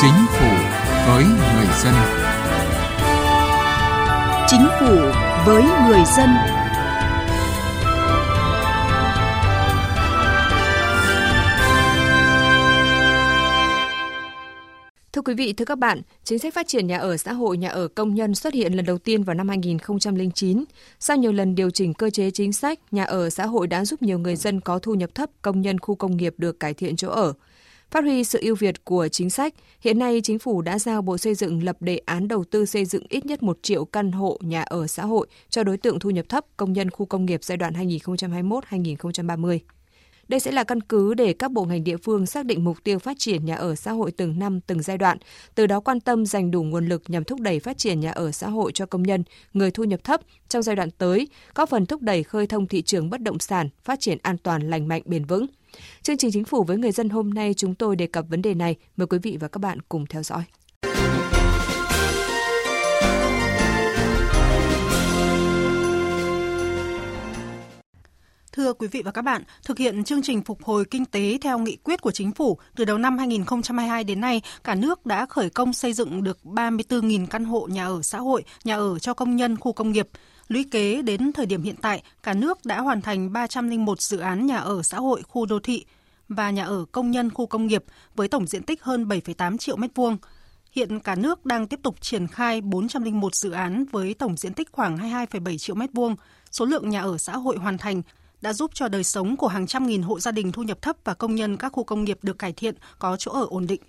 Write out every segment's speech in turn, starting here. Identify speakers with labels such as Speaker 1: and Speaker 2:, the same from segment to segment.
Speaker 1: Chính phủ với người dân.
Speaker 2: Chính phủ với người dân.
Speaker 3: Thưa quý vị, thưa các bạn, chính sách phát triển nhà ở xã hội, nhà ở công nhân xuất hiện lần đầu tiên vào năm 2009. Sau nhiều lần điều chỉnh cơ chế chính sách, nhà ở xã hội đã giúp nhiều người dân có thu nhập thấp, công nhân khu công nghiệp được cải thiện chỗ ở. Phát huy sự ưu việt của chính sách, hiện nay chính phủ đã giao Bộ Xây dựng lập đề án đầu tư xây dựng ít nhất 1 triệu căn hộ nhà ở xã hội cho đối tượng thu nhập thấp, công nhân khu công nghiệp giai đoạn 2021-2030. Đây sẽ là căn cứ để các bộ ngành địa phương xác định mục tiêu phát triển nhà ở xã hội từng năm, từng giai đoạn, từ đó quan tâm dành đủ nguồn lực nhằm thúc đẩy phát triển nhà ở xã hội cho công nhân, người thu nhập thấp trong giai đoạn tới, góp phần thúc đẩy khơi thông thị trường bất động sản, phát triển an toàn, lành mạnh, bền vững. Chương trình Chính phủ với người dân hôm nay chúng tôi đề cập vấn đề này. Mời quý vị và các bạn cùng theo dõi.
Speaker 4: Thưa quý vị và các bạn, thực hiện chương trình phục hồi kinh tế theo nghị quyết của chính phủ, từ đầu năm 2022 đến nay, cả nước đã khởi công xây dựng được 34.000 căn hộ nhà ở xã hội, nhà ở cho công nhân khu công nghiệp. Lũy kế đến thời điểm hiện tại, cả nước đã hoàn thành 301 dự án nhà ở xã hội khu đô thị và nhà ở công nhân khu công nghiệp với tổng diện tích hơn 7,8 triệu mét vuông. Hiện cả nước đang tiếp tục triển khai 401 dự án với tổng diện tích khoảng 22,7 triệu mét vuông. Số lượng nhà ở xã hội hoàn thành đã giúp cho đời sống của hàng trăm nghìn hộ gia đình thu nhập thấp và công nhân các khu công nghiệp được cải thiện, có chỗ ở ổn định.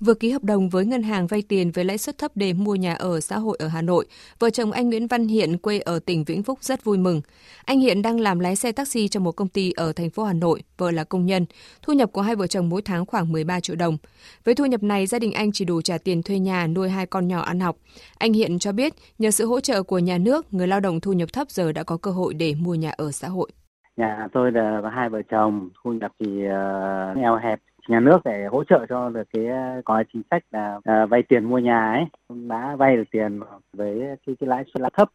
Speaker 3: Vừa ký hợp đồng với ngân hàng vay tiền với lãi suất thấp để mua nhà ở xã hội ở Hà Nội, vợ chồng anh Nguyễn Văn Hiện quê ở tỉnh Vĩnh Phúc rất vui mừng. Anh Hiện đang làm lái xe taxi cho một công ty ở thành phố Hà Nội, vợ là công nhân. Thu nhập của hai vợ chồng mỗi tháng khoảng 13 triệu đồng. Với thu nhập này, gia đình anh chỉ đủ trả tiền thuê nhà nuôi hai con nhỏ ăn học. Anh Hiện cho biết, nhờ sự hỗ trợ của nhà nước, người lao động thu nhập thấp giờ đã có cơ hội để mua nhà ở xã hội.
Speaker 5: Nhà tôi là hai vợ chồng, thu nhập thì uh, eo hẹp. Nhà nước để hỗ trợ cho được cái ờ, có chính sách là uh, vay tiền mua nhà ấy, đã vay được tiền với cái, cái lãi suất là thấp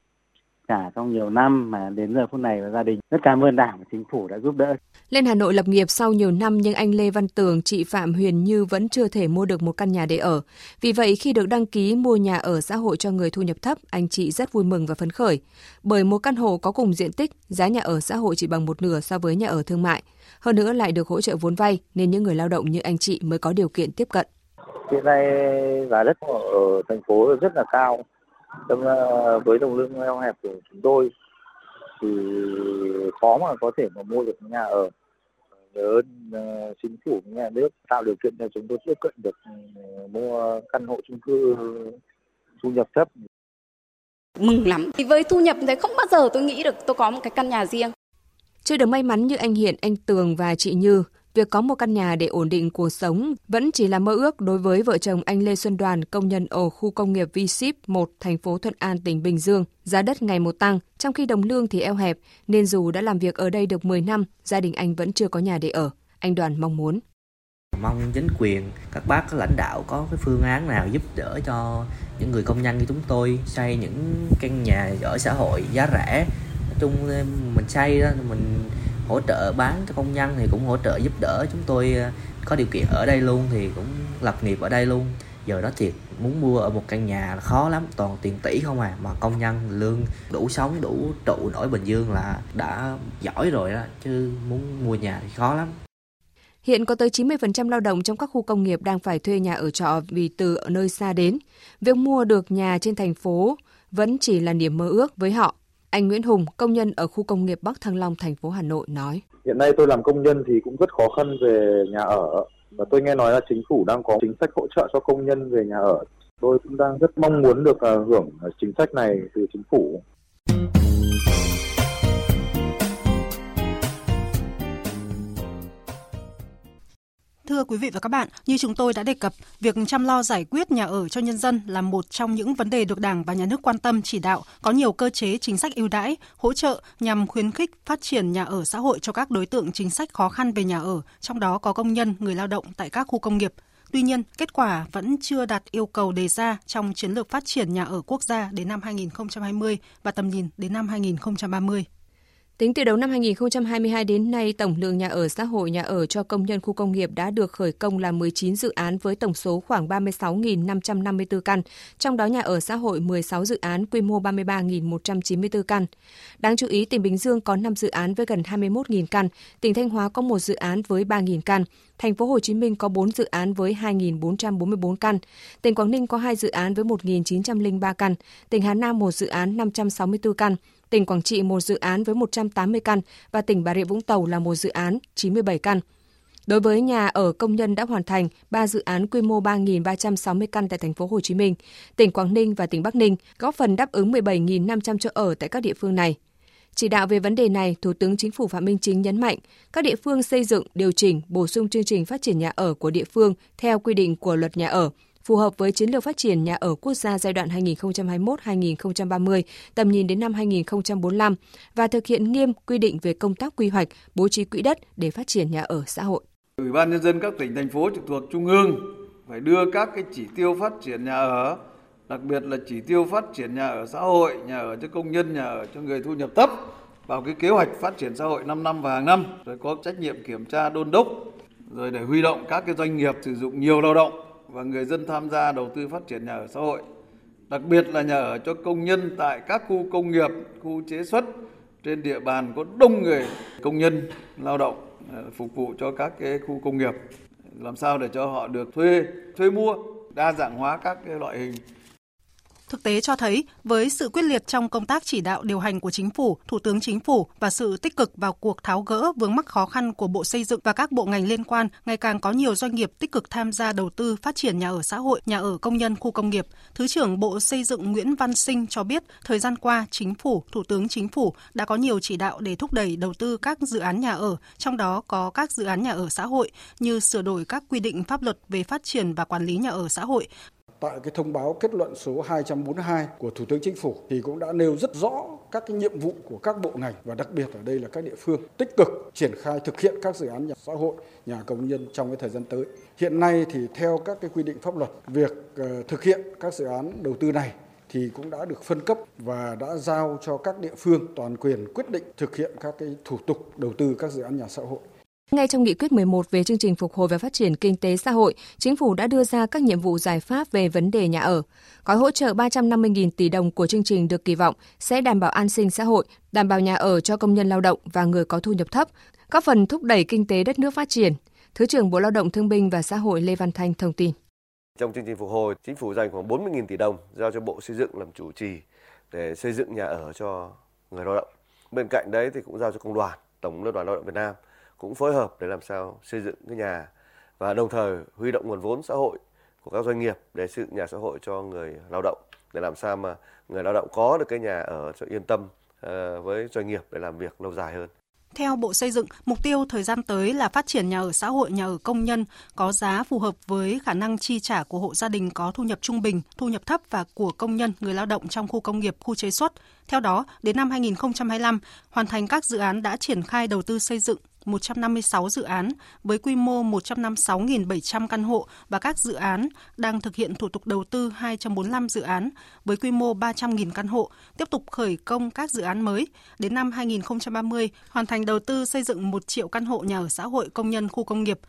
Speaker 5: cả trong nhiều năm mà đến giờ phút này và gia đình rất cảm ơn đảng và chính phủ đã giúp đỡ.
Speaker 3: Lên Hà Nội lập nghiệp sau nhiều năm nhưng anh Lê Văn Tường, chị Phạm Huyền Như vẫn chưa thể mua được một căn nhà để ở. Vì vậy khi được đăng ký mua nhà ở xã hội cho người thu nhập thấp, anh chị rất vui mừng và phấn khởi. Bởi một căn hộ có cùng diện tích, giá nhà ở xã hội chỉ bằng một nửa so với nhà ở thương mại. Hơn nữa lại được hỗ trợ vốn vay nên những người lao động như anh chị mới có điều kiện tiếp cận.
Speaker 6: Hiện nay giá đất ở thành phố rất là cao Đâm với đồng lương eo hẹp của chúng tôi thì khó mà có thể mà mua được nhà ở. Nhớ ơn uh, chính phủ nhà nước tạo điều kiện cho chúng tôi tiếp cận được uh, mua căn hộ chung cư thu nhập thấp.
Speaker 7: Mừng lắm. Thì với thu nhập thế không bao giờ tôi nghĩ được tôi có một cái căn nhà riêng.
Speaker 3: Chưa được may mắn như anh Hiện, anh Tường và chị Như, việc có một căn nhà để ổn định cuộc sống vẫn chỉ là mơ ước đối với vợ chồng anh Lê Xuân Đoàn, công nhân ở khu công nghiệp V Ship 1, thành phố Thuận An, tỉnh Bình Dương. Giá đất ngày một tăng, trong khi đồng lương thì eo hẹp, nên dù đã làm việc ở đây được 10 năm, gia đình anh vẫn chưa có nhà để ở. Anh Đoàn mong muốn.
Speaker 8: Mong chính quyền, các bác các lãnh đạo có cái phương án nào giúp đỡ cho những người công nhân như chúng tôi xây những căn nhà ở xã hội giá rẻ. Nói chung mình xây đó, mình hỗ trợ bán cho công nhân thì cũng hỗ trợ giúp đỡ chúng tôi ờ, có điều kiện ở đây luôn thì cũng lập nghiệp ở đây luôn giờ đó thiệt muốn mua ở một căn nhà là khó lắm, toàn tiền tỷ không à mà công nhân lương đủ sống, đủ trụ nổi bình dương là đã giỏi rồi đó, chứ muốn mua nhà thì khó lắm
Speaker 3: Hiện có tới 90% lao động trong các khu công nghiệp đang phải thuê nhà ở trọ vì từ nơi xa đến. Việc mua được nhà trên thành phố vẫn chỉ là niềm mơ ước với họ. Anh Nguyễn Hùng, công nhân ở khu công nghiệp Bắc Thăng Long, thành phố Hà Nội nói.
Speaker 6: Hiện nay tôi làm công nhân thì cũng rất khó khăn về nhà ở và tôi nghe nói là chính phủ đang có chính sách hỗ trợ cho công nhân về nhà ở. Tôi cũng đang rất mong muốn được à, hưởng chính sách này từ chính phủ.
Speaker 4: Thưa quý vị và các bạn, như chúng tôi đã đề cập, việc chăm lo giải quyết nhà ở cho nhân dân là một trong những vấn đề được Đảng và Nhà nước quan tâm chỉ đạo, có nhiều cơ chế chính sách ưu đãi, hỗ trợ nhằm khuyến khích phát triển nhà ở xã hội cho các đối tượng chính sách khó khăn về nhà ở, trong đó có công nhân, người lao động tại các khu công nghiệp. Tuy nhiên, kết quả vẫn chưa đạt yêu cầu đề ra trong chiến lược phát triển nhà ở quốc gia đến năm 2020 và tầm nhìn đến năm 2030.
Speaker 3: Tính từ đầu năm 2022 đến nay, tổng lượng nhà ở xã hội, nhà ở cho công nhân khu công nghiệp đã được khởi công là 19 dự án với tổng số khoảng 36.554 căn, trong đó nhà ở xã hội 16 dự án quy mô 33.194 căn. Đáng chú ý, tỉnh Bình Dương có 5 dự án với gần 21.000 căn, tỉnh Thanh Hóa có một dự án với 3.000 căn, thành phố Hồ Chí Minh có 4 dự án với 2.444 căn, tỉnh Quảng Ninh có 2 dự án với 1.903 căn, tỉnh Hà Nam một dự án 564 căn, tỉnh Quảng Trị một dự án với 180 căn và tỉnh Bà Rịa Vũng Tàu là một dự án 97 căn. Đối với nhà ở công nhân đã hoàn thành 3 dự án quy mô 3.360 căn tại thành phố Hồ Chí Minh, tỉnh Quảng Ninh và tỉnh Bắc Ninh, góp phần đáp ứng 17.500 chỗ ở tại các địa phương này. Chỉ đạo về vấn đề này, Thủ tướng Chính phủ Phạm Minh Chính nhấn mạnh các địa phương xây dựng, điều chỉnh, bổ sung chương trình phát triển nhà ở của địa phương theo quy định của luật nhà ở, phù hợp với chiến lược phát triển nhà ở quốc gia giai đoạn 2021-2030, tầm nhìn đến năm 2045 và thực hiện nghiêm quy định về công tác quy hoạch, bố trí quỹ đất để phát triển nhà ở xã hội.
Speaker 9: Ủy ban nhân dân các tỉnh thành phố trực thuộc trung ương phải đưa các cái chỉ tiêu phát triển nhà ở, đặc biệt là chỉ tiêu phát triển nhà ở xã hội, nhà ở cho công nhân, nhà ở cho người thu nhập thấp vào cái kế hoạch phát triển xã hội 5 năm và hàng năm, rồi có trách nhiệm kiểm tra đôn đốc, rồi để huy động các cái doanh nghiệp sử dụng nhiều lao động và người dân tham gia đầu tư phát triển nhà ở xã hội, đặc biệt là nhà ở cho công nhân tại các khu công nghiệp, khu chế xuất trên địa bàn có đông người công nhân lao động ờ, phục vụ cho các cái khu công nghiệp. Làm sao để cho họ được thuê thuê mua đa dạng hóa các cái loại hình.
Speaker 4: Thực tế cho thấy, với sự quyết liệt trong công tác chỉ đạo điều hành của chính phủ, thủ tướng chính phủ và sự tích cực vào cuộc tháo gỡ vướng mắc khó khăn của Bộ Xây dựng và các bộ ngành liên quan, ngày càng có nhiều doanh nghiệp tích cực tham gia đầu tư phát triển nhà ở xã hội, nhà ở công nhân khu công nghiệp. Thứ trưởng Bộ Xây dựng Nguyễn Văn Sinh cho biết, thời gian qua, chính phủ, thủ tướng chính phủ đã có nhiều chỉ đạo để thúc đẩy đầu tư các dự án nhà ở, trong đó có các dự án nhà ở xã hội như sửa đổi các quy định pháp luật về phát triển và quản lý nhà ở xã hội,
Speaker 10: tại cái thông báo kết luận số 242 của Thủ tướng Chính phủ thì cũng đã nêu rất rõ các cái nhiệm vụ của các bộ ngành và đặc biệt ở đây là các địa phương tích cực triển khai thực hiện các dự án nhà xã hội, nhà công nhân trong cái thời gian tới. Hiện nay thì theo các cái quy định pháp luật, việc ờ, thực hiện các dự án đầu tư này thì cũng đã được phân cấp và đã giao cho các địa phương toàn quyền quyết định thực hiện các cái thủ tục đầu tư các dự án nhà xã hội.
Speaker 3: Ngay trong nghị quyết 11 về chương trình phục hồi và phát triển kinh tế xã hội, chính phủ đã đưa ra các nhiệm vụ giải pháp về vấn đề nhà ở. Gói hỗ trợ 350.000 tỷ đồng của chương trình được kỳ vọng sẽ đảm bảo an sinh xã hội, đảm bảo nhà ở cho công nhân lao động và người có thu nhập thấp, góp phần thúc đẩy kinh tế đất nước phát triển. Thứ trưởng Bộ Lao động Thương binh và Xã hội Lê Văn Thanh thông tin.
Speaker 11: Trong chương trình phục hồi, chính phủ dành khoảng 40.000 tỷ đồng giao cho Bộ Xây dựng làm chủ trì để xây dựng nhà ở cho người lao động. Bên cạnh đấy thì cũng giao cho công đoàn, Tổng Liên đoàn Lao động Việt Nam cũng phối hợp để làm sao xây dựng cái nhà và đồng thời huy động nguồn vốn xã hội của các doanh nghiệp để xây dựng nhà xã hội cho người lao động để làm sao mà người lao động có được cái nhà ở cho yên tâm ờ, với doanh nghiệp để làm việc lâu dài hơn.
Speaker 4: Theo Bộ Xây dựng, mục tiêu thời gian tới là phát triển nhà ở xã hội, nhà ở công nhân có giá phù hợp với khả năng chi trả của hộ gia đình có thu nhập trung bình, thu nhập thấp và của công nhân, người lao động trong khu công nghiệp, khu chế xuất. Theo đó, đến năm 2025, hoàn thành các dự án đã triển khai đầu tư xây dựng 156 dự án với quy mô 156.700 căn hộ và các dự án đang thực hiện thủ tục đầu tư 245 dự án với quy mô 300.000 căn hộ, tiếp tục khởi công các dự án mới. Đến năm 2030, hoàn thành đầu tư xây dựng 1 triệu căn hộ nhà ở xã hội công nhân khu công nghiệp.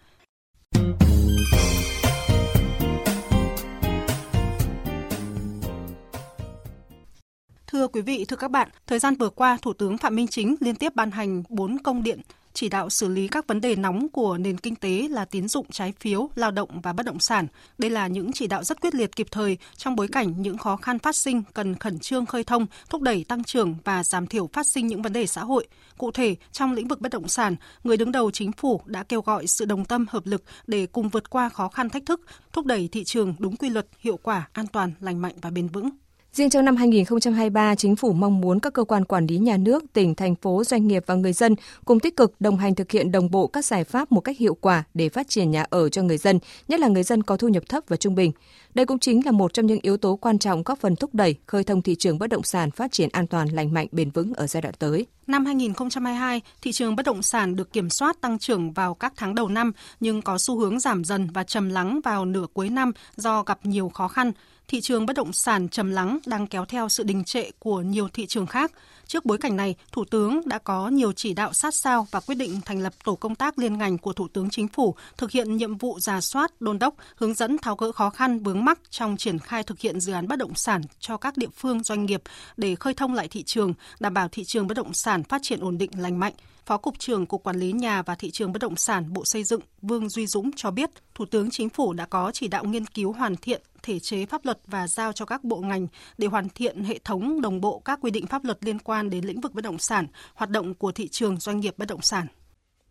Speaker 4: Thưa quý vị, thưa các bạn, thời gian vừa qua, Thủ tướng Phạm Minh Chính liên tiếp ban hành 4 công điện chỉ đạo xử lý các vấn đề nóng của nền kinh tế là tín dụng trái phiếu, lao động và bất động sản. Đây là những chỉ đạo rất quyết liệt kịp thời trong bối cảnh những khó khăn phát sinh cần khẩn trương khơi thông, thúc đẩy tăng trưởng và giảm thiểu phát sinh những vấn đề xã hội. Cụ thể, trong lĩnh vực bất động sản, người đứng đầu chính phủ đã kêu gọi sự đồng tâm hợp lực để cùng vượt qua khó khăn thách thức, thúc đẩy thị trường đúng quy luật, hiệu quả, an toàn, lành mạnh và bền vững.
Speaker 3: Riêng trong năm 2023, chính phủ mong muốn các cơ quan quản lý nhà nước, tỉnh, thành phố, doanh nghiệp và người dân cùng tích cực đồng hành thực hiện đồng bộ các giải pháp một cách hiệu quả để phát triển nhà ở cho người dân, nhất là người dân có thu nhập thấp và trung bình. Đây cũng chính là một trong những yếu tố quan trọng góp phần thúc đẩy khơi thông thị trường bất động sản phát triển an toàn, lành mạnh, bền vững ở giai đoạn tới.
Speaker 4: Năm 2022, thị trường bất động sản được kiểm soát tăng trưởng vào các tháng đầu năm nhưng có xu hướng giảm dần và trầm lắng vào nửa cuối năm do gặp nhiều khó khăn thị trường bất động sản trầm lắng đang kéo theo sự đình trệ của nhiều thị trường khác. Trước bối cảnh này, Thủ tướng đã có nhiều chỉ đạo sát sao và quyết định thành lập tổ công tác liên ngành của Thủ tướng Chính phủ thực hiện nhiệm vụ giả soát, đôn đốc, hướng dẫn tháo gỡ khó khăn vướng mắc trong triển khai thực hiện dự án bất động sản cho các địa phương doanh nghiệp để khơi thông lại thị trường, đảm bảo thị trường bất động sản phát triển ổn định lành mạnh. Phó Cục trưởng Cục Quản lý Nhà và Thị trường Bất động sản Bộ Xây dựng Vương Duy Dũng cho biết, Thủ tướng Chính phủ đã có chỉ đạo nghiên cứu hoàn thiện thể chế pháp luật và giao cho các bộ ngành để hoàn thiện hệ thống đồng bộ các quy định pháp luật liên quan đến lĩnh vực bất động sản, hoạt động của thị trường doanh nghiệp bất động sản.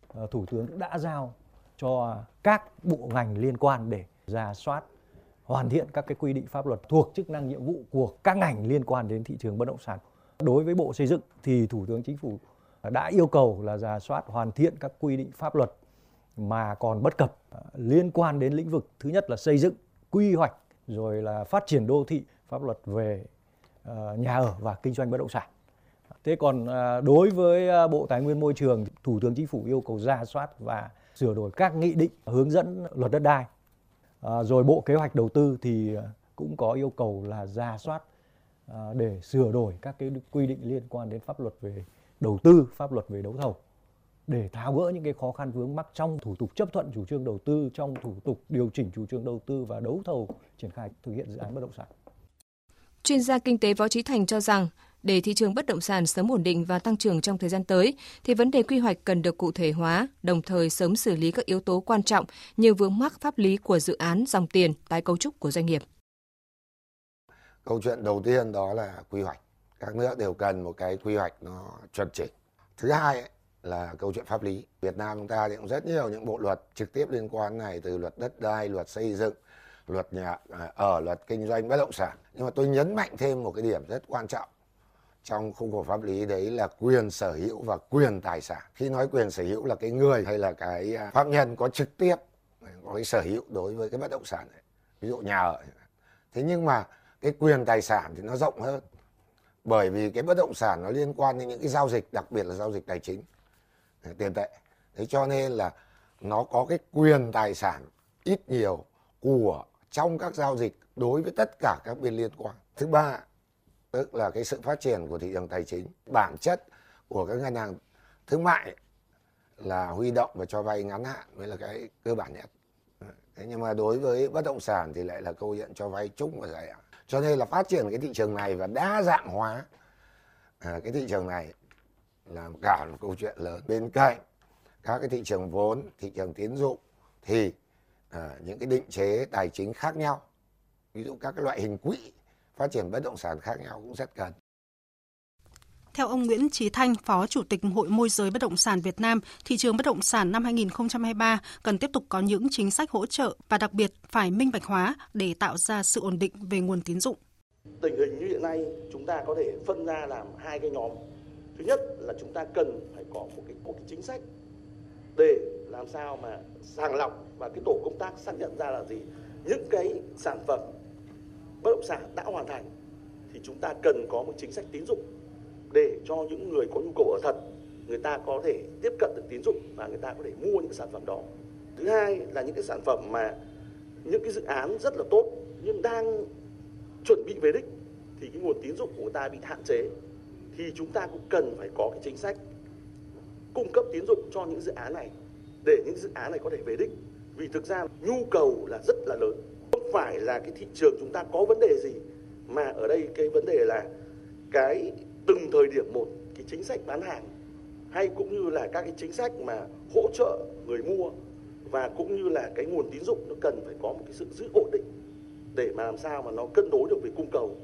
Speaker 12: Ờ, Thủ tướng đã giao cho các bộ ngành liên quan để ra soát hoàn thiện các cái quy định pháp luật thuộc chức năng nhiệm vụ của các ngành liên quan đến thị trường bất động sản. Đối với Bộ Xây dựng thì Thủ tướng Chính phủ đã yêu cầu là ra soát hoàn thiện các quy định pháp luật mà còn bất cập à, liên quan đến lĩnh vực thứ nhất là xây dựng, quy hoạch rồi là phát triển đô thị, pháp luật về à, nhà ở và kinh doanh bất động sản. Thế còn à, đối với Bộ Tài nguyên Môi trường, Thủ tướng Chính phủ yêu cầu ra soát và sửa đổi các nghị định hướng dẫn luật đất đai. Rồi Bộ Kế hoạch Đầu tư thì cũng có yêu cầu là ra soát để sửa đổi các cái quy định liên quan đến pháp luật về đầu tư, pháp luật về đấu thầu để tháo gỡ những cái khó khăn vướng mắc trong thủ tục chấp thuận chủ trương đầu tư, trong thủ tục điều chỉnh chủ trương đầu tư và đấu thầu triển khai thực hiện dự án bất động sản.
Speaker 3: Chuyên gia kinh tế Võ Trí Thành cho rằng để thị trường bất động sản sớm ổn định và tăng trưởng trong thời gian tới thì vấn đề quy hoạch cần được cụ thể hóa, đồng thời sớm xử lý các yếu tố quan trọng như vướng mắc pháp lý của dự án, dòng tiền, tái cấu trúc của doanh nghiệp.
Speaker 13: Câu chuyện đầu tiên đó là quy hoạch các nước đều cần một cái quy hoạch nó chuẩn chỉnh. Thứ hai ấy, là câu chuyện pháp lý. Việt Nam chúng ta thì cũng rất nhiều những bộ luật trực tiếp liên quan này từ luật đất đai luật xây dựng luật nhà à, ở luật kinh doanh bất động sản. Nhưng mà tôi nhấn mạnh thêm một cái điểm rất quan trọng trong khung khổ pháp lý đấy là quyền sở hữu và quyền tài sản. Khi nói quyền sở hữu là cái người hay là cái à, pháp nhân có trực tiếp à, có cái sở hữu đối với cái bất động sản này ví dụ nhà ở thế nhưng mà cái quyền tài sản thì nó rộng hơn bởi vì cái bất động sản nó liên quan đến những cái giao dịch, đặc biệt là giao dịch tài chính à, tiền tệ. Thế cho nên là nó có cái quyền tài sản ít nhiều của trong các giao dịch đối với tất cả các bên liên quan. Thứ ba, tức là cái sự phát triển của thị trường tài chính, bản chất của các ngân hàng thương mại là huy động và cho vay ngắn hạn mới là cái cơ bản nhất. Thế nhưng mà đối với bất động sản thì lại là câu chuyện cho vay chung và dài hạn cho nên là phát triển cái thị trường này và đa dạng hóa à, cái thị trường này là cả một câu chuyện lớn. Bên cạnh các cái thị trường vốn thị trường tín dụng thì à, những cái định chế tài chính khác nhau. Ví dụ các cái loại hình quỹ phát triển bất động sản khác nhau cũng rất cần
Speaker 4: theo ông Nguyễn Trí Thanh, Phó Chủ tịch Hội môi giới bất động sản Việt Nam, thị trường bất động sản năm 2023 cần tiếp tục có những chính sách hỗ trợ và đặc biệt phải minh bạch hóa để tạo ra sự ổn định về nguồn tín dụng.
Speaker 14: Tình hình như hiện nay chúng ta có thể phân ra làm hai cái nhóm. Thứ nhất là chúng ta cần phải có một cái, một cái chính sách để làm sao mà sàng lọc và cái tổ công tác xác nhận ra là gì những cái sản phẩm bất động sản đã hoàn thành thì chúng ta cần có một chính sách tín dụng để cho những người có nhu cầu ở thật, người ta có thể tiếp cận được tín dụng và người ta có thể mua những sản phẩm đó. Thứ hai là những cái sản phẩm mà những cái dự án rất là tốt nhưng đang chuẩn bị về đích thì cái nguồn tín dụng của người ta bị hạn chế thì chúng ta cũng cần phải có cái chính sách cung cấp tín dụng cho những dự án này để những dự án này có thể về đích. Vì thực ra nhu cầu là rất là lớn. Không phải là cái thị trường chúng ta có vấn đề gì mà ở đây cái vấn đề là cái từng thời điểm một, cái chính sách bán hàng, hay cũng như là các cái chính sách mà hỗ trợ người mua, và cũng như là cái nguồn tín dụng, nó cần phải có một cái sự giữ ổn định để mà làm sao mà nó cân đối được về cung cầu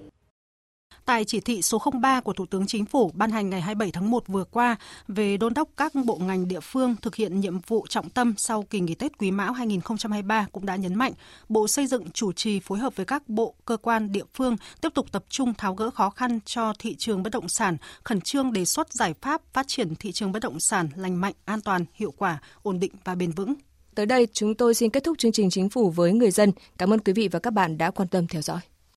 Speaker 4: tại chỉ thị số 03 của Thủ tướng Chính phủ ban hành ngày 27 tháng 1 vừa qua về đôn đốc các bộ ngành địa phương thực hiện nhiệm vụ trọng tâm sau kỳ nghỉ Tết Quý Mão 2023 cũng đã nhấn mạnh Bộ Xây dựng chủ trì phối hợp với các bộ, cơ quan địa phương tiếp tục tập trung tháo gỡ khó khăn cho thị trường bất động sản, khẩn trương đề xuất giải pháp phát triển thị trường bất động sản lành mạnh, an toàn, hiệu quả, ổn định và bền vững.
Speaker 3: Tới đây chúng tôi xin kết thúc chương trình Chính phủ với người dân. Cảm ơn quý vị và các bạn đã quan tâm theo dõi.